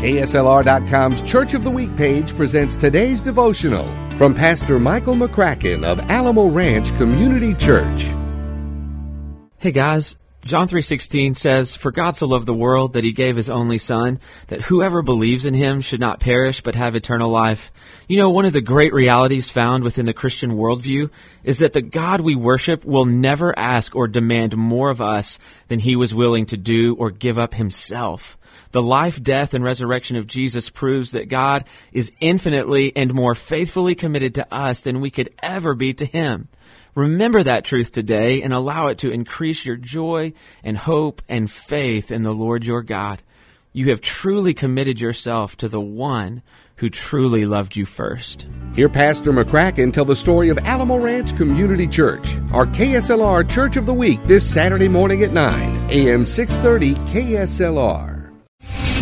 KSLR.com's Church of the Week page presents today's devotional from Pastor Michael McCracken of Alamo Ranch Community Church. Hey guys, John 3:16 says, "For God so loved the world that he gave his only son, that whoever believes in him should not perish but have eternal life." You know, one of the great realities found within the Christian worldview is that the God we worship will never ask or demand more of us than he was willing to do or give up himself. The life, death, and resurrection of Jesus proves that God is infinitely and more faithfully committed to us than we could ever be to Him. Remember that truth today and allow it to increase your joy and hope and faith in the Lord your God. You have truly committed yourself to the one who truly loved you first. Hear Pastor McCracken tell the story of Alamo Ranch Community Church, our KSLR Church of the Week this Saturday morning at 9, AM 630 KSLR.